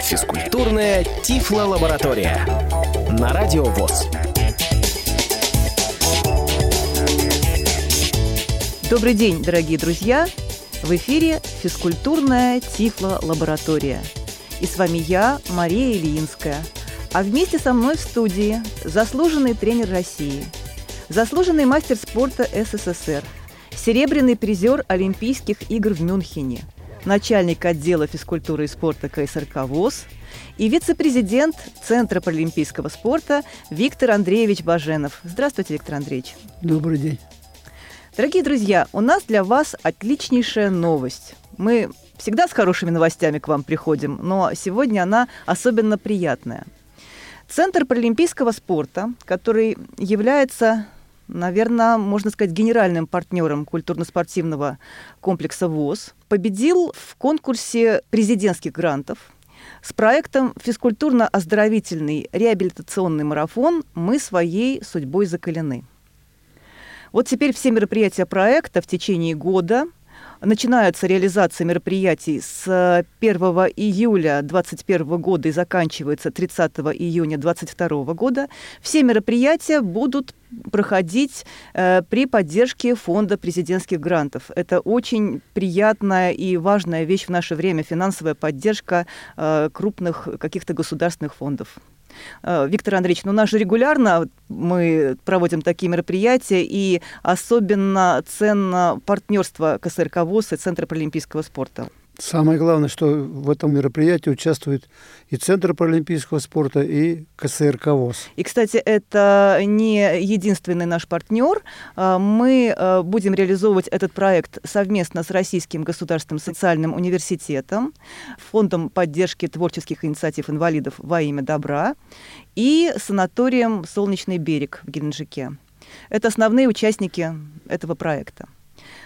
Физкультурная Тифло-лаборатория. На Радио ВОЗ. Добрый день, дорогие друзья! В эфире физкультурная Тифло-лаборатория. И с вами я, Мария Ильинская. А вместе со мной в студии заслуженный тренер России, заслуженный мастер спорта СССР, серебряный призер Олимпийских игр в Мюнхене, начальник отдела физкультуры и спорта КСРК ВОЗ и вице-президент Центра паралимпийского спорта Виктор Андреевич Баженов. Здравствуйте, Виктор Андреевич. Добрый день. Дорогие друзья, у нас для вас отличнейшая новость. Мы всегда с хорошими новостями к вам приходим, но сегодня она особенно приятная. Центр паралимпийского спорта, который является, наверное, можно сказать, генеральным партнером культурно-спортивного комплекса ВОЗ, победил в конкурсе президентских грантов с проектом «Физкультурно-оздоровительный реабилитационный марафон. Мы своей судьбой закалены». Вот теперь все мероприятия проекта в течение года начинаются реализация мероприятий с 1 июля 2021 года и заканчиваются 30 июня 2022 года. Все мероприятия будут проходить э, при поддержке фонда президентских грантов. Это очень приятная и важная вещь в наше время, финансовая поддержка э, крупных каких-то государственных фондов. Э, Виктор Андреевич, ну у нас же регулярно мы проводим такие мероприятия, и особенно ценно партнерство КСРК ВОЗ и Центра паралимпийского спорта. Самое главное, что в этом мероприятии участвует и Центр паралимпийского спорта, и КСРК ВОЗ. И, кстати, это не единственный наш партнер. А, мы а, будем реализовывать этот проект совместно с Российским государственным социальным университетом, Фондом поддержки творческих инициатив инвалидов во имя добра и санаторием «Солнечный берег» в Геленджике. Это основные участники этого проекта.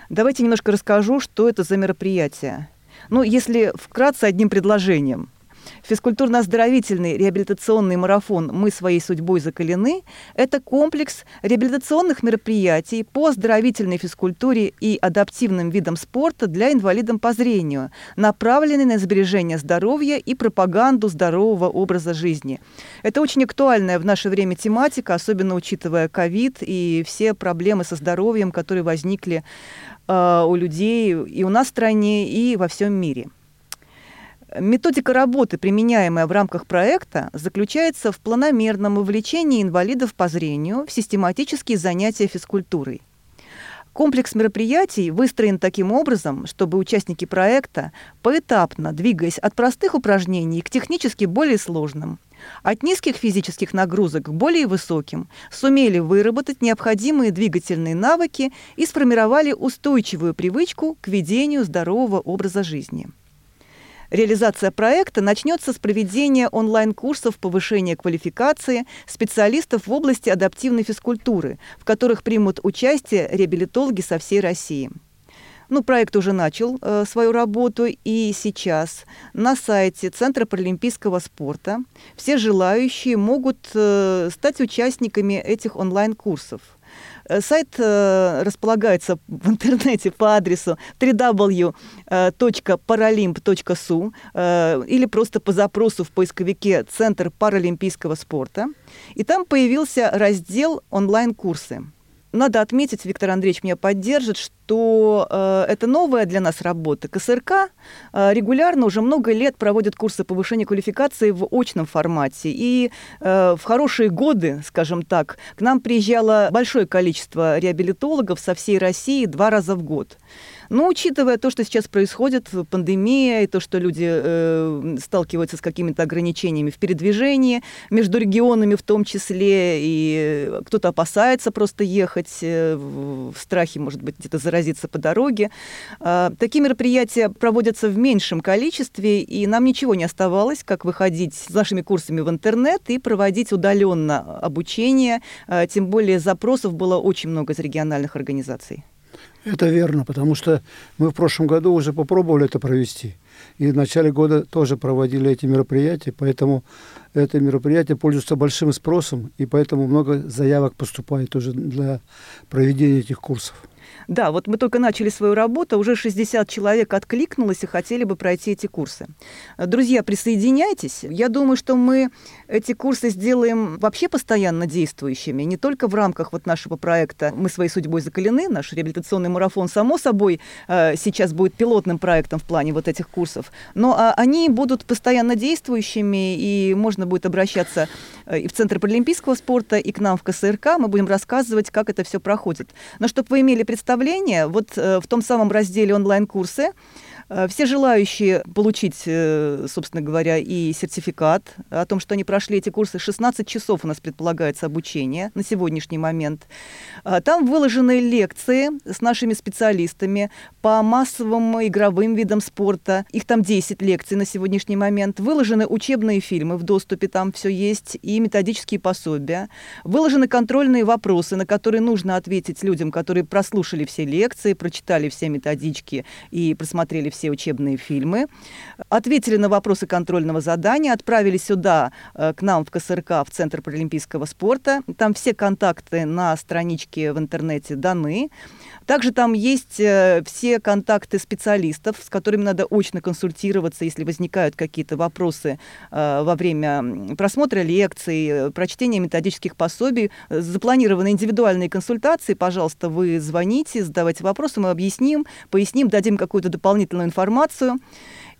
Давайте немножко расскажу, что это за мероприятие. Ну, если вкратце одним предложением. Физкультурно-оздоровительный реабилитационный марафон «Мы своей судьбой закалены» – это комплекс реабилитационных мероприятий по оздоровительной физкультуре и адаптивным видам спорта для инвалидов по зрению, направленный на сбережение здоровья и пропаганду здорового образа жизни. Это очень актуальная в наше время тематика, особенно учитывая ковид и все проблемы со здоровьем, которые возникли э, у людей и у нас в стране, и во всем мире. Методика работы, применяемая в рамках проекта, заключается в планомерном вовлечении инвалидов по зрению в систематические занятия физкультурой. Комплекс мероприятий выстроен таким образом, чтобы участники проекта, поэтапно двигаясь от простых упражнений к технически более сложным, от низких физических нагрузок к более высоким, сумели выработать необходимые двигательные навыки и сформировали устойчивую привычку к ведению здорового образа жизни. Реализация проекта начнется с проведения онлайн-курсов повышения квалификации специалистов в области адаптивной физкультуры, в которых примут участие реабилитологи со всей России. Ну, проект уже начал э, свою работу, и сейчас на сайте Центра паралимпийского спорта все желающие могут э, стать участниками этих онлайн-курсов. Сайт э, располагается в интернете по адресу www.paralymp.su э, или просто по запросу в поисковике «Центр паралимпийского спорта». И там появился раздел «Онлайн-курсы». Надо отметить, Виктор Андреевич меня поддержит, что э, это новая для нас работа. КСРК э, регулярно уже много лет проводит курсы повышения квалификации в очном формате. И э, в хорошие годы, скажем так, к нам приезжало большое количество реабилитологов со всей России два раза в год. Но учитывая то, что сейчас происходит, пандемия, и то, что люди э, сталкиваются с какими-то ограничениями в передвижении, между регионами в том числе, и кто-то опасается просто ехать э, в страхе, может быть, где-то заразиться по дороге. Э, такие мероприятия проводятся в меньшем количестве, и нам ничего не оставалось, как выходить с нашими курсами в интернет и проводить удаленно обучение. Э, тем более запросов было очень много из региональных организаций. Это верно, потому что мы в прошлом году уже попробовали это провести. И в начале года тоже проводили эти мероприятия, поэтому это мероприятие пользуется большим спросом, и поэтому много заявок поступает уже для проведения этих курсов. Да, вот мы только начали свою работу, уже 60 человек откликнулось и хотели бы пройти эти курсы. Друзья, присоединяйтесь. Я думаю, что мы эти курсы сделаем вообще постоянно действующими, не только в рамках вот нашего проекта «Мы своей судьбой закалены», наш реабилитационный марафон, само собой, э, сейчас будет пилотным проектом в плане вот этих курсов, но а, они будут постоянно действующими, и можно будет обращаться э, и в Центр паралимпийского спорта, и к нам в КСРК. Мы будем рассказывать, как это все проходит. Но чтобы вы имели представление, вот э, в том самом разделе онлайн-курсы все желающие получить, э, собственно говоря, и сертификат о том, что они прошли эти курсы, 16 часов у нас предполагается обучение на сегодняшний момент. А, там выложены лекции с нашими специалистами по массовым игровым видам спорта. Их там 10 лекций на сегодняшний момент. Выложены учебные фильмы в доступе, там все есть, и методические пособия. Выложены контрольные вопросы, на которые нужно ответить людям, которые прослушали все лекции, прочитали все методички и просмотрели все все учебные фильмы, ответили на вопросы контрольного задания, отправили сюда, э, к нам в КСРК, в Центр паралимпийского спорта. Там все контакты на страничке в интернете даны. Также там есть э, все контакты специалистов, с которыми надо очно консультироваться, если возникают какие-то вопросы э, во время просмотра лекций, прочтения методических пособий. Запланированы индивидуальные консультации. Пожалуйста, вы звоните, задавайте вопросы, мы объясним, поясним, дадим какую-то дополнительную информацию.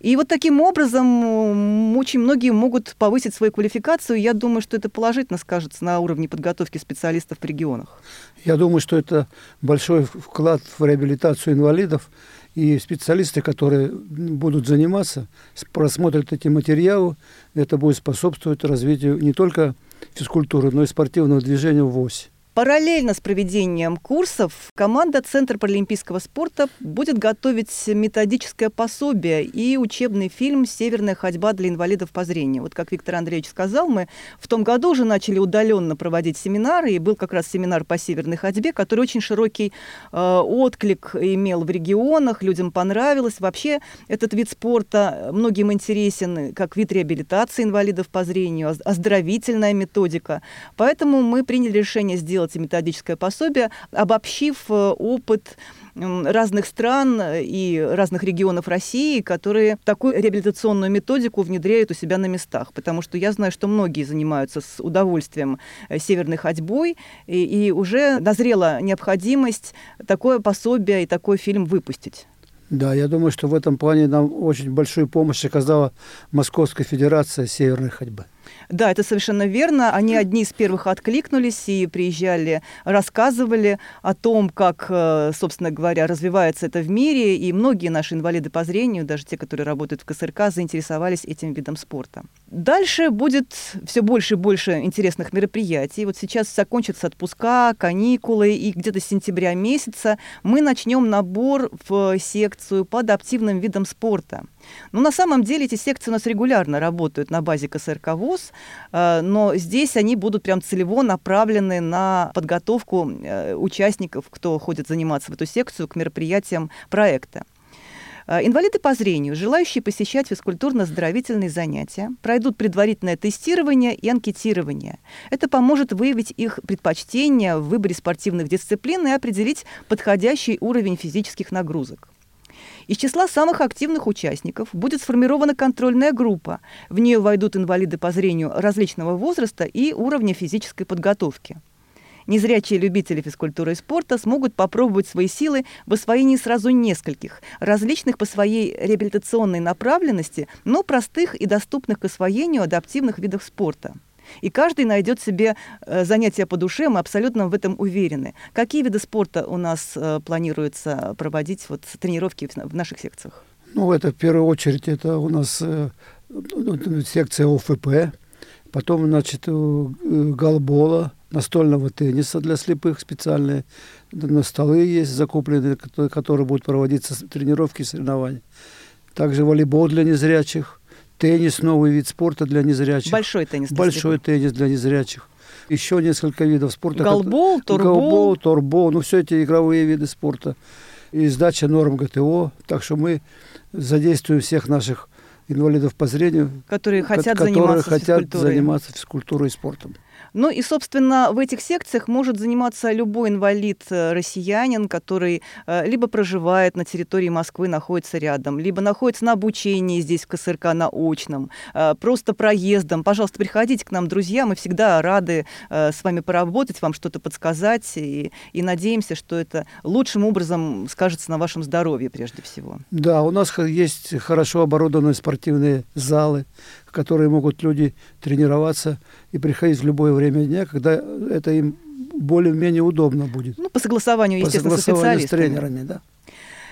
И вот таким образом очень многие могут повысить свою квалификацию. Я думаю, что это положительно скажется на уровне подготовки специалистов в регионах. Я думаю, что это большой вклад в реабилитацию инвалидов. И специалисты, которые будут заниматься, просмотрят эти материалы, это будет способствовать развитию не только физкультуры, но и спортивного движения в ВОСе. Параллельно с проведением курсов команда Центра паралимпийского спорта будет готовить методическое пособие и учебный фильм «Северная ходьба для инвалидов по зрению». Вот как Виктор Андреевич сказал, мы в том году уже начали удаленно проводить семинары, и был как раз семинар по северной ходьбе, который очень широкий э, отклик имел в регионах, людям понравилось. Вообще этот вид спорта многим интересен как вид реабилитации инвалидов по зрению, оздоровительная методика. Поэтому мы приняли решение сделать сделать методическое пособие, обобщив э, опыт разных стран и разных регионов России, которые такую реабилитационную методику внедряют у себя на местах. Потому что я знаю, что многие занимаются с удовольствием э, северной ходьбой, и, и уже назрела необходимость такое пособие и такой фильм выпустить. Да, я думаю, что в этом плане нам очень большую помощь оказала Московская Федерация Северной ходьбы. Да, это совершенно верно. Они одни из первых откликнулись и приезжали, рассказывали о том, как, э, собственно говоря, развивается это в мире. И многие наши инвалиды по зрению, даже те, которые работают в КСРК, заинтересовались этим видом спорта. Дальше будет все больше и больше интересных мероприятий. Вот сейчас закончатся отпуска, каникулы, и где-то с сентября месяца мы начнем набор в секцию по адаптивным видам спорта. Но на самом деле эти секции у нас регулярно работают на базе КСРК ВОЗ, э, но здесь они будут прям целево направлены на подготовку э, участников, кто ходит заниматься в эту секцию, к мероприятиям проекта. Э, инвалиды по зрению, желающие посещать физкультурно-оздоровительные занятия, пройдут предварительное тестирование и анкетирование. Это поможет выявить их предпочтения в выборе спортивных дисциплин и определить подходящий уровень физических нагрузок. Из числа самых активных участников будет сформирована контрольная группа. В нее войдут инвалиды по зрению различного возраста и уровня физической подготовки. Незрячие любители физкультуры и спорта смогут попробовать свои силы в освоении сразу нескольких, различных по своей реабилитационной направленности, но простых и доступных к освоению адаптивных видов спорта. И каждый найдет себе э, занятия по душе, мы абсолютно в этом уверены. Какие виды спорта у нас э, планируется проводить, вот тренировки в наших секциях? Ну, это в первую очередь это у нас э, ну, секция ОФП, потом, значит, голбола, настольного тенниса для слепых специальные, на столы есть закупленные, которые будут проводиться тренировки и соревнования. Также волейбол для незрячих, Теннис – новый вид спорта для незрячих. Большой теннис. Большой теннис для незрячих. Еще несколько видов спорта. Голбол, торбол. Голбол, торбол. Ну, все эти игровые виды спорта. И сдача норм ГТО. Так что мы задействуем всех наших инвалидов по зрению, которые хотят которые заниматься хотят физкультурой. заниматься физкультурой и спортом. Ну и, собственно, в этих секциях может заниматься любой инвалид э, россиянин, который э, либо проживает на территории Москвы, находится рядом, либо находится на обучении здесь в КСРК на очном, э, просто проездом. Пожалуйста, приходите к нам, друзья, мы всегда рады с вами поработать, вам что-то подсказать, и, и надеемся, что это лучшим образом скажется на вашем здоровье прежде всего. Да, у нас есть хорошо оборудованные спортивные залы, в которые могут люди тренироваться и приходить в любое время дня, когда это им более-менее удобно будет. Ну, по согласованию, естественно, по согласованию с тренерами, да.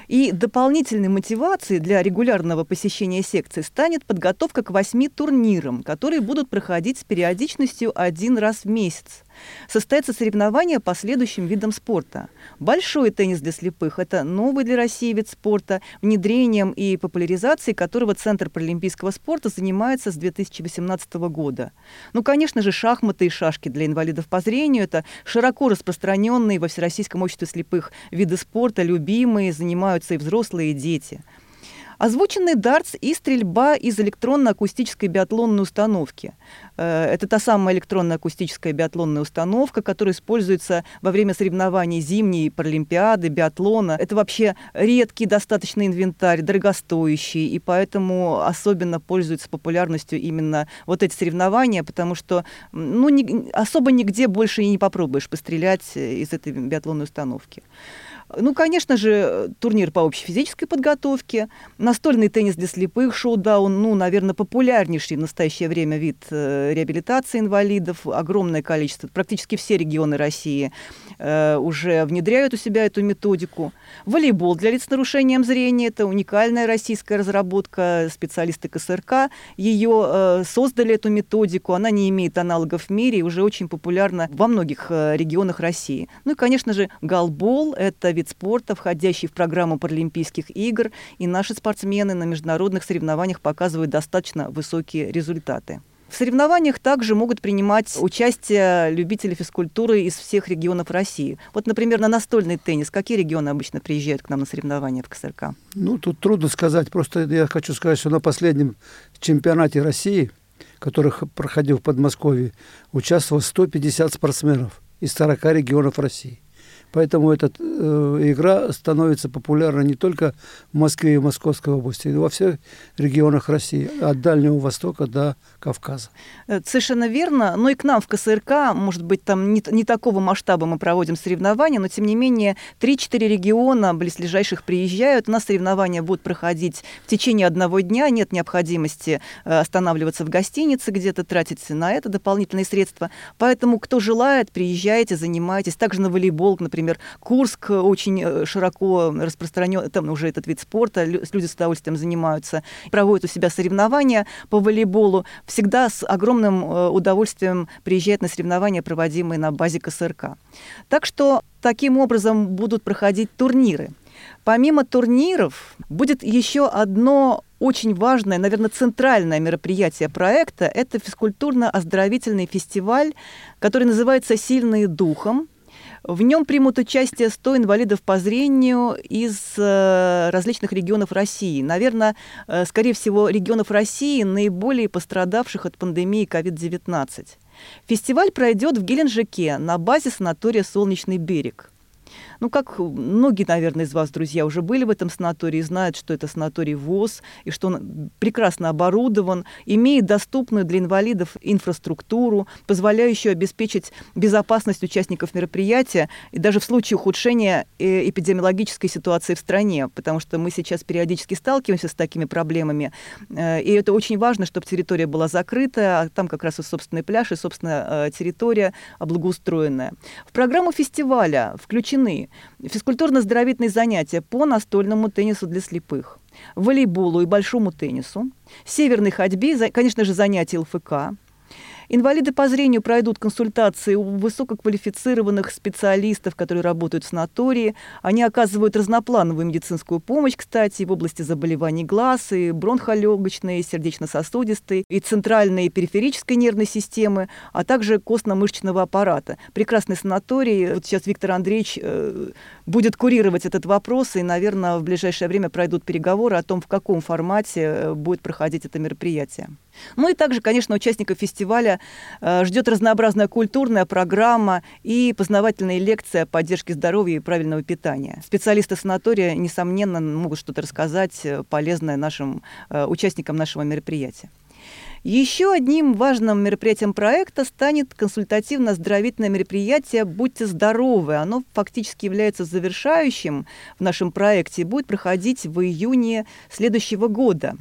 И дополнительной мотивацией для регулярного посещения секции станет подготовка к восьми турнирам, которые будут проходить с периодичностью один раз в месяц состоятся соревнования по следующим видам спорта. Большой теннис для слепых – это новый для России вид спорта, внедрением и популяризацией которого Центр паралимпийского спорта занимается с 2018 года. Ну, конечно же, шахматы и шашки для инвалидов по зрению – это широко распространенные во Всероссийском обществе слепых виды спорта, любимые, занимаются и взрослые, и дети – Озвученный дартс и стрельба из электронно-акустической биатлонной установки. Э, это та самая электронно-акустическая биатлонная установка, которая используется во время соревнований зимней паралимпиады, биатлона. Это вообще редкий достаточно инвентарь, дорогостоящий, и поэтому особенно пользуется популярностью именно вот эти соревнования, потому что ну, не, особо нигде больше и не попробуешь пострелять из этой биатлонной установки. Ну, конечно же, турнир по общей физической подготовке, настольный теннис для слепых, шоу-даун, ну, наверное, популярнейший в настоящее время вид э, реабилитации инвалидов. Огромное количество, практически все регионы России э, уже внедряют у себя эту методику. Волейбол для лиц с нарушением зрения – это уникальная российская разработка, специалисты КСРК ее э, создали, эту методику, она не имеет аналогов в мире и уже очень популярна во многих э, регионах России. Ну и, конечно же, голбол – это вид спорта, входящий в программу Паралимпийских игр, и наши спортсмены на международных соревнованиях показывают достаточно высокие результаты. В соревнованиях также могут принимать участие любители физкультуры из всех регионов России. Вот, например, на настольный теннис. Какие регионы обычно приезжают к нам на соревнования в КСРК? Ну, тут трудно сказать. Просто я хочу сказать, что на последнем чемпионате России, который проходил в Подмосковье, участвовало 150 спортсменов из 40 регионов России. Поэтому эта э, игра становится популярна не только в Москве и в Московской области, но во всех регионах России, от Дальнего Востока до Кавказа. Это совершенно верно. Но и к нам в КСРК, может быть, там не, не такого масштаба мы проводим соревнования, но тем не менее 3-4 региона близлежащих приезжают. У нас соревнования будут проходить в течение одного дня. Нет необходимости э, останавливаться в гостинице, где-то тратить на это дополнительные средства. Поэтому, кто желает, приезжайте, занимайтесь. Также на волейбол, например, например, Курск очень э, широко распространен, там уже этот вид спорта, люди с удовольствием занимаются, проводят у себя соревнования по волейболу, всегда с огромным э, удовольствием приезжают на соревнования, проводимые на базе КСРК. Так что таким образом будут проходить турниры. Помимо турниров будет еще одно очень важное, наверное, центральное мероприятие проекта. Это физкультурно-оздоровительный фестиваль, который называется «Сильные духом». В нем примут участие 100 инвалидов по зрению из э, различных регионов России. Наверное, э, скорее всего, регионов России, наиболее пострадавших от пандемии COVID-19. Фестиваль пройдет в Геленджике на базе санатория «Солнечный берег». Ну, как многие, наверное, из вас, друзья, уже были в этом санатории, знают, что это санаторий ВОЗ, и что он прекрасно оборудован, имеет доступную для инвалидов инфраструктуру, позволяющую обеспечить безопасность участников мероприятия, и даже в случае ухудшения э, эпидемиологической ситуации в стране, потому что мы сейчас периодически сталкиваемся с такими проблемами, э, и это очень важно, чтобы территория была закрыта, а там как раз и собственный пляж, и, собственно, э, территория благоустроенная. В программу фестиваля включены физкультурно-здоровительные занятия по настольному теннису для слепых, волейболу и большому теннису, северной ходьбе, конечно же, занятия ЛФК, Инвалиды по зрению пройдут консультации у высококвалифицированных специалистов, которые работают в санатории. Они оказывают разноплановую медицинскую помощь, кстати, в области заболеваний глаз, и бронхолегочной, сердечно-сосудистой, и центральной и периферической нервной системы, а также костно-мышечного аппарата. Прекрасный санаторий. Вот сейчас Виктор Андреевич э, будет курировать этот вопрос, и, наверное, в ближайшее время пройдут переговоры о том, в каком формате э, будет проходить это мероприятие. Ну и также, конечно, участников фестиваля э, ждет разнообразная культурная программа и познавательные лекции о поддержке здоровья и правильного питания. Специалисты санатория, несомненно, могут что-то рассказать э, полезное нашим э, участникам нашего мероприятия. Еще одним важным мероприятием проекта станет консультативно-оздоровительное мероприятие «Будьте здоровы». Оно фактически является завершающим в нашем проекте и будет проходить в июне следующего года.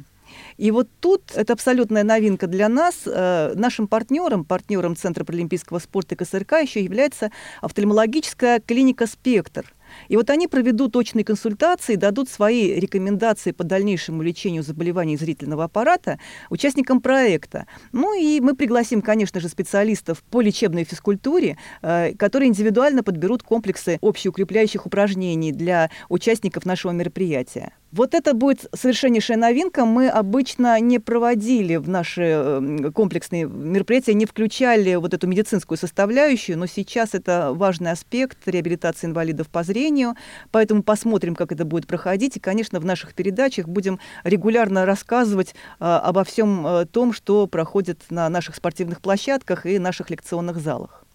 И вот тут это абсолютная новинка для нас. Э, нашим партнером, партнером Центра паралимпийского спорта КСРК еще является офтальмологическая клиника «Спектр». И вот они проведут точные консультации, дадут свои рекомендации по дальнейшему лечению заболеваний зрительного аппарата участникам проекта. Ну и мы пригласим, конечно же, специалистов по лечебной физкультуре, э, которые индивидуально подберут комплексы общеукрепляющих упражнений для участников нашего мероприятия. Вот это будет совершеннейшая новинка. Мы обычно не проводили в наши эм, комплексные мероприятия, не включали вот эту медицинскую составляющую, но сейчас это важный аспект реабилитации инвалидов по зрению, поэтому посмотрим, как это будет проходить. И, конечно, в наших передачах будем регулярно рассказывать э, обо всем э, том, что проходит на наших спортивных площадках и наших лекционных залах.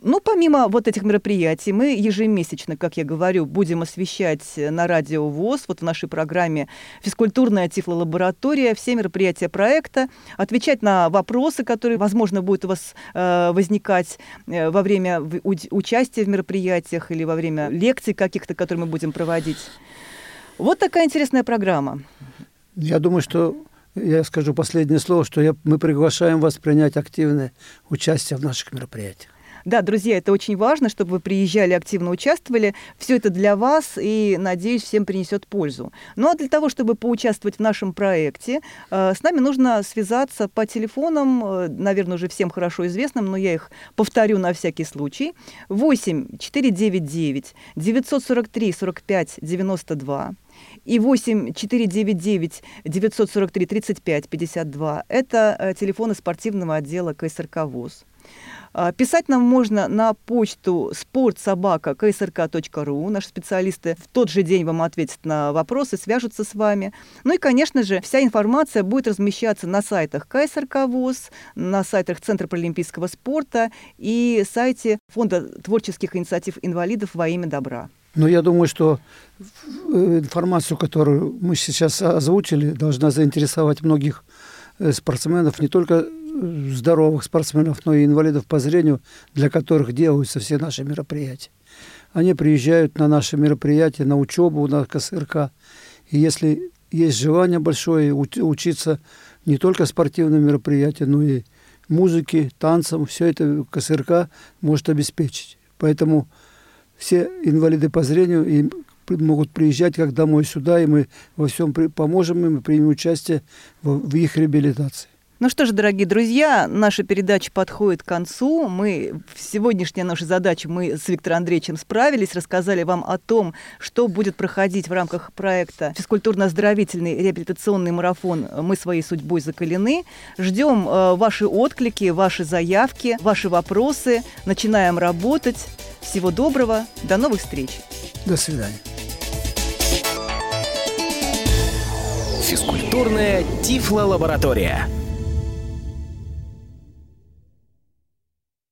Ну, помимо вот этих мероприятий, мы ежемесячно, как я говорю, будем освещать на радио ВОЗ, вот в нашей программе «Физкультурная тифлолаборатория», все мероприятия проекта, отвечать на вопросы, которые, возможно, будут у вас э, возникать э, во время участия в мероприятиях или во время лекций каких-то, которые мы будем проводить. Вот такая интересная программа. Я думаю, что я скажу последнее слово, что я, мы приглашаем вас принять активное участие в наших мероприятиях. Да, друзья, это очень важно, чтобы вы приезжали, активно участвовали. Все это для вас и, надеюсь, всем принесет пользу. Ну а для того, чтобы поучаствовать в нашем проекте, э, с нами нужно связаться по телефонам, э, наверное, уже всем хорошо известным, но я их повторю на всякий случай. 8 499 943 45 92 и 8 499 943 35 52. Это э, телефоны спортивного отдела КСРК ВОЗ. А, писать нам можно на почту спортсобака.ksrk.ру. Наши специалисты в тот же день вам ответят на вопросы, свяжутся с вами. Ну и, конечно же, вся информация будет размещаться на сайтах КСРК ВОЗ, на сайтах Центра паралимпийского спорта и сайте Фонда творческих инициатив инвалидов во имя добра. Ну, я думаю, что э, информацию, которую мы сейчас озвучили, должна заинтересовать многих э, спортсменов, не только здоровых спортсменов, но и инвалидов по зрению, для которых делаются все наши мероприятия. Они приезжают на наши мероприятия, на учебу на КСРК. И если есть желание большое учиться не только спортивным мероприятиям, но и музыке, танцам, все это КСРК может обеспечить. Поэтому все инвалиды по зрению и могут приезжать как домой сюда, и мы во всем поможем им и примем участие в, их реабилитации. Ну что ж, дорогие друзья, наша передача подходит к концу. Мы в сегодняшняя наша задача мы с Виктором Андреевичем справились, рассказали вам о том, что будет проходить в рамках проекта физкультурно-оздоровительный реабилитационный марафон «Мы своей судьбой закалены». Ждем э, ваши отклики, ваши заявки, ваши вопросы. Начинаем работать. Всего доброго. До новых встреч. До свидания. Физкультурная Тифло-лаборатория.